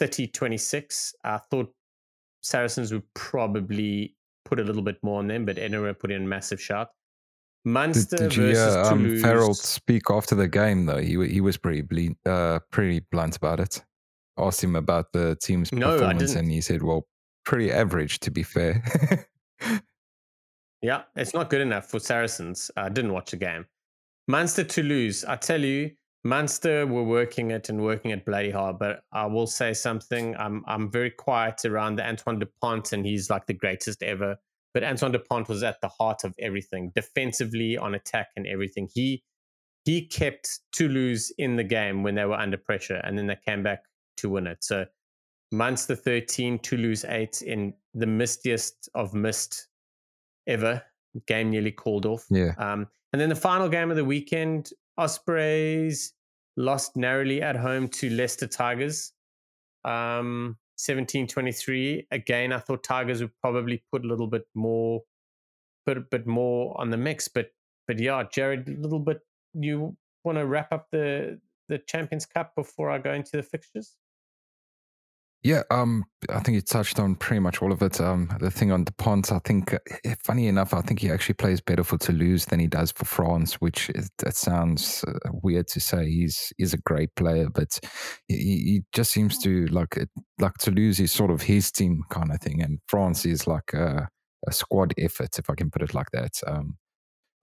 30-26. I thought Saracens would probably put a little bit more on them, but Edinburgh put in a massive shot. Munster did, did you versus hear um, Toulouse. Farrell speak after the game though? He he was pretty ble- uh, pretty blunt about it. Asked him about the team's No, performance, and he said, "Well, pretty average to be fair." Yeah, it's not good enough for Saracens. I didn't watch the game. Munster Toulouse. I tell you, Munster were working it and working it bloody hard. But I will say something. I'm I'm very quiet around the Antoine Dupont, and he's like the greatest ever. But Antoine Dupont was at the heart of everything, defensively, on attack, and everything. He he kept Toulouse in the game when they were under pressure, and then they came back to win it. So Munster 13, Toulouse 8 in the mistiest of mist ever. Game nearly called off. yeah, Um, and then the final game of the weekend, Ospreys lost narrowly at home to Leicester Tigers. Um, 17-23. Again, I thought Tigers would probably put a little bit more put a bit more on the mix. But but yeah, Jared, a little bit you want to wrap up the the Champions Cup before I go into the fixtures? Yeah. Um, I think you touched on pretty much all of it. Um, the thing on the Dupont, I think, uh, funny enough, I think he actually plays better for Toulouse than he does for France, which is, that sounds uh, weird to say. He's he's a great player, but he, he just seems to like it, like Toulouse is sort of his team kind of thing, and France is like a, a squad effort, if I can put it like that. Um,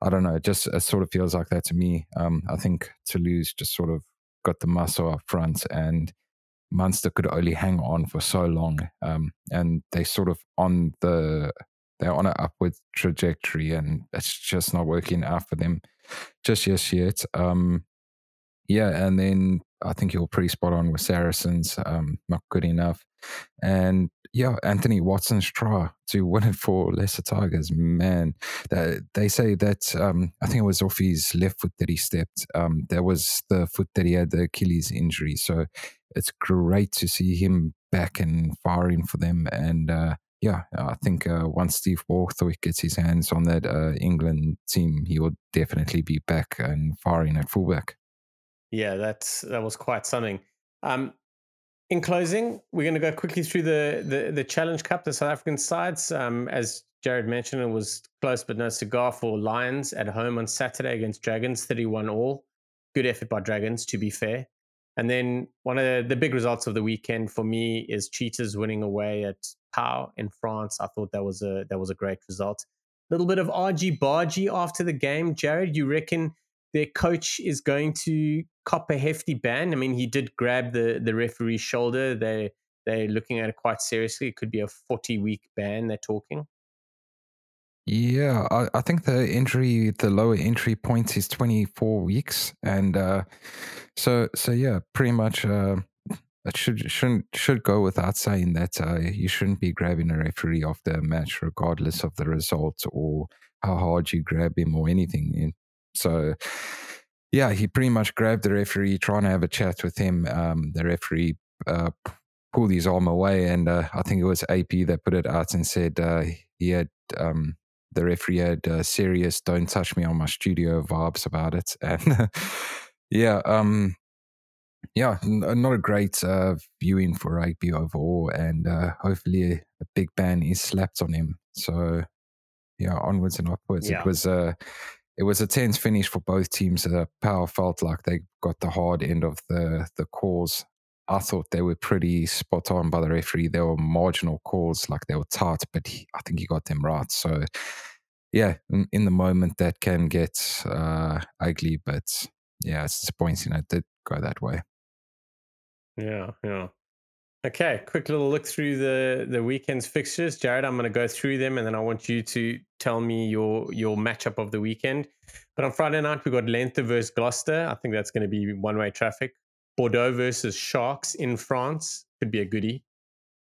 I don't know. It just it sort of feels like that to me. Um, I think Toulouse just sort of got the muscle up front, and Munster could only hang on for so long, um, and they sort of on the they're on an upward trajectory, and it's just not working out for them just yes yet. Um, yeah, and then I think you're pretty spot on with Saracens, um, not good enough, and yeah, Anthony Watson's try to win it for Leicester Tigers, man. They, they say that um, I think it was off his left foot that he stepped. Um, that was the foot that he had the Achilles injury. So it's great to see him back and firing for them. And uh, yeah, I think uh, once Steve Borthwick gets his hands on that uh, England team, he will definitely be back and firing at fullback. Yeah, that's that was quite something. Um, in closing, we're going to go quickly through the, the the Challenge Cup, the South African sides. Um, as Jared mentioned, it was close but no cigar for Lions at home on Saturday against Dragons, thirty-one all. Good effort by Dragons, to be fair. And then one of the, big results of the weekend for me is Cheetahs winning away at Pau in France. I thought that was a that was a great result. A little bit of argy bargy after the game. Jared, you reckon their coach is going to cop a hefty ban? I mean, he did grab the the referee's shoulder. They they're looking at it quite seriously. It could be a forty week ban. They're talking. Yeah, I, I think the injury, the lower entry point is 24 weeks, and uh, so so yeah, pretty much. Uh, it should shouldn't should go without saying that uh, you shouldn't be grabbing a referee after a match, regardless of the result or how hard you grab him or anything. So, yeah, he pretty much grabbed the referee, trying to have a chat with him. Um, the referee uh, pulled his arm away, and uh, I think it was AP that put it out and said uh, he had um, the referee had uh, serious "don't touch me on my studio" vibes about it, and yeah, um, yeah, n- uh, not a great uh, viewing for rugby overall, and uh, hopefully a, big ban is slapped on him. So yeah, onwards and upwards. Yeah. It was a it was a tense finish for both teams. Uh, Pau felt like they got the hard end of the the calls. I thought they were pretty spot on by the referee. They were marginal calls, like they were tight, but he, I think he got them right. So yeah, in, in the moment that can get uh, ugly, but yeah, it's disappointing it did go that way. Yeah, yeah. Okay, quick little look through the the weekend's fixtures, Jared. I'm going to go through them, and then I want you to tell me your your matchup of the weekend. But on Friday night, we got Leinster versus Gloucester. I think that's going to be one way traffic. Bordeaux versus Sharks in France could be a goodie.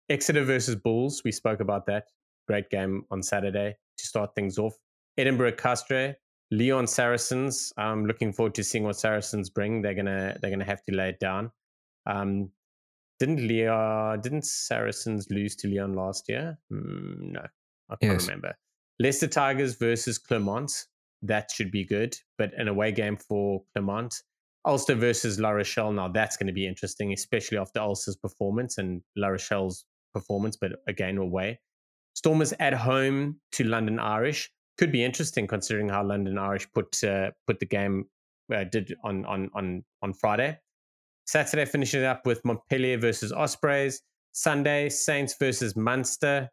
Exeter versus Bulls. We spoke about that. Great game on Saturday to start things off. Edinburgh Castres, Lyon Saracens. I'm looking forward to seeing what Saracens bring. They're gonna they're gonna have to lay it down. Um, didn't Lyon, didn't Saracens lose to Lyon last year? Mm, no, I can't yes. remember. Leicester Tigers versus Clermont. That should be good, but an away game for Clermont. Ulster versus La Rochelle. Now that's going to be interesting, especially after Ulster's performance and La Rochelle's performance, but again away. Stormers at home to London Irish could be interesting considering how London Irish put uh, put the game uh, did on on on on Friday. Saturday finishing up with Montpellier versus Ospreys. Sunday, Saints versus Munster.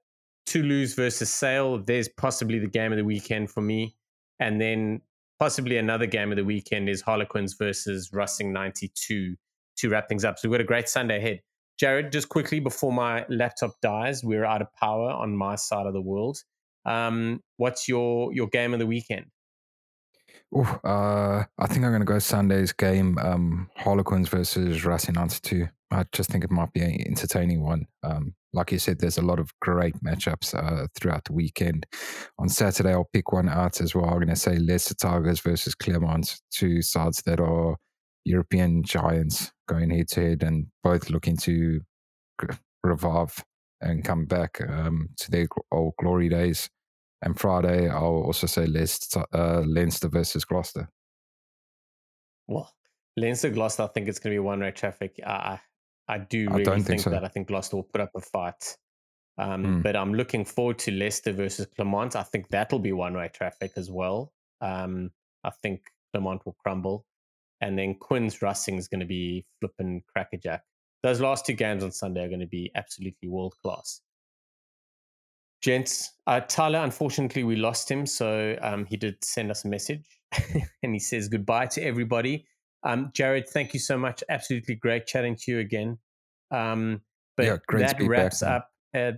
Toulouse versus Sale. There's possibly the game of the weekend for me. And then possibly another game of the weekend is Harlequins versus Racing 92 to wrap things up. So we've got a great Sunday ahead. Jared, just quickly before my laptop dies, we're out of power on my side of the world. Um, what's your your game of the weekend? Uh, I think I'm going to go Sunday's game, um, Harlequins versus Racing 92. I just think it might be an entertaining one. Um, like you said, there's a lot of great matchups uh, throughout the weekend. On Saturday, I'll pick one out as well. I'm going to say Leicester Tigers versus Clermont, two sides that are European giants going head to head and both looking to revive and come back um, to their old glory days. And Friday, I'll also say Leicester, uh, Leinster versus Gloucester. Well, Leinster Gloucester, I think it's going to be one way traffic. I I do really I think, think so. that. I think Gloucester will put up a fight. Um, mm. But I'm looking forward to Leicester versus Clermont. I think that'll be one way traffic as well. Um, I think Clermont will crumble. And then Quins Racing is going to be flipping crackerjack. Those last two games on Sunday are going to be absolutely world class. Gents, uh, Thala, unfortunately, we lost him. So um, he did send us a message and he says goodbye to everybody. Um, Jared, thank you so much. Absolutely great chatting to you again. Um, but yeah, that wraps back, up. At,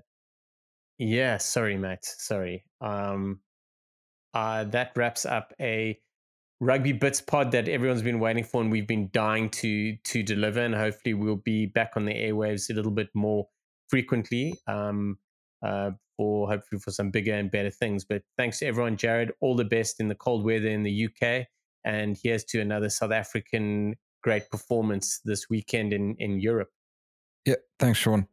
yeah, sorry, mate. Sorry. Um, uh, that wraps up a rugby bits pod that everyone's been waiting for and we've been dying to to deliver. And hopefully, we'll be back on the airwaves a little bit more frequently. Um, uh, for hopefully for some bigger and better things. But thanks to everyone, Jared. All the best in the cold weather in the UK. And here's to another South African great performance this weekend in, in Europe. Yeah, thanks, Sean.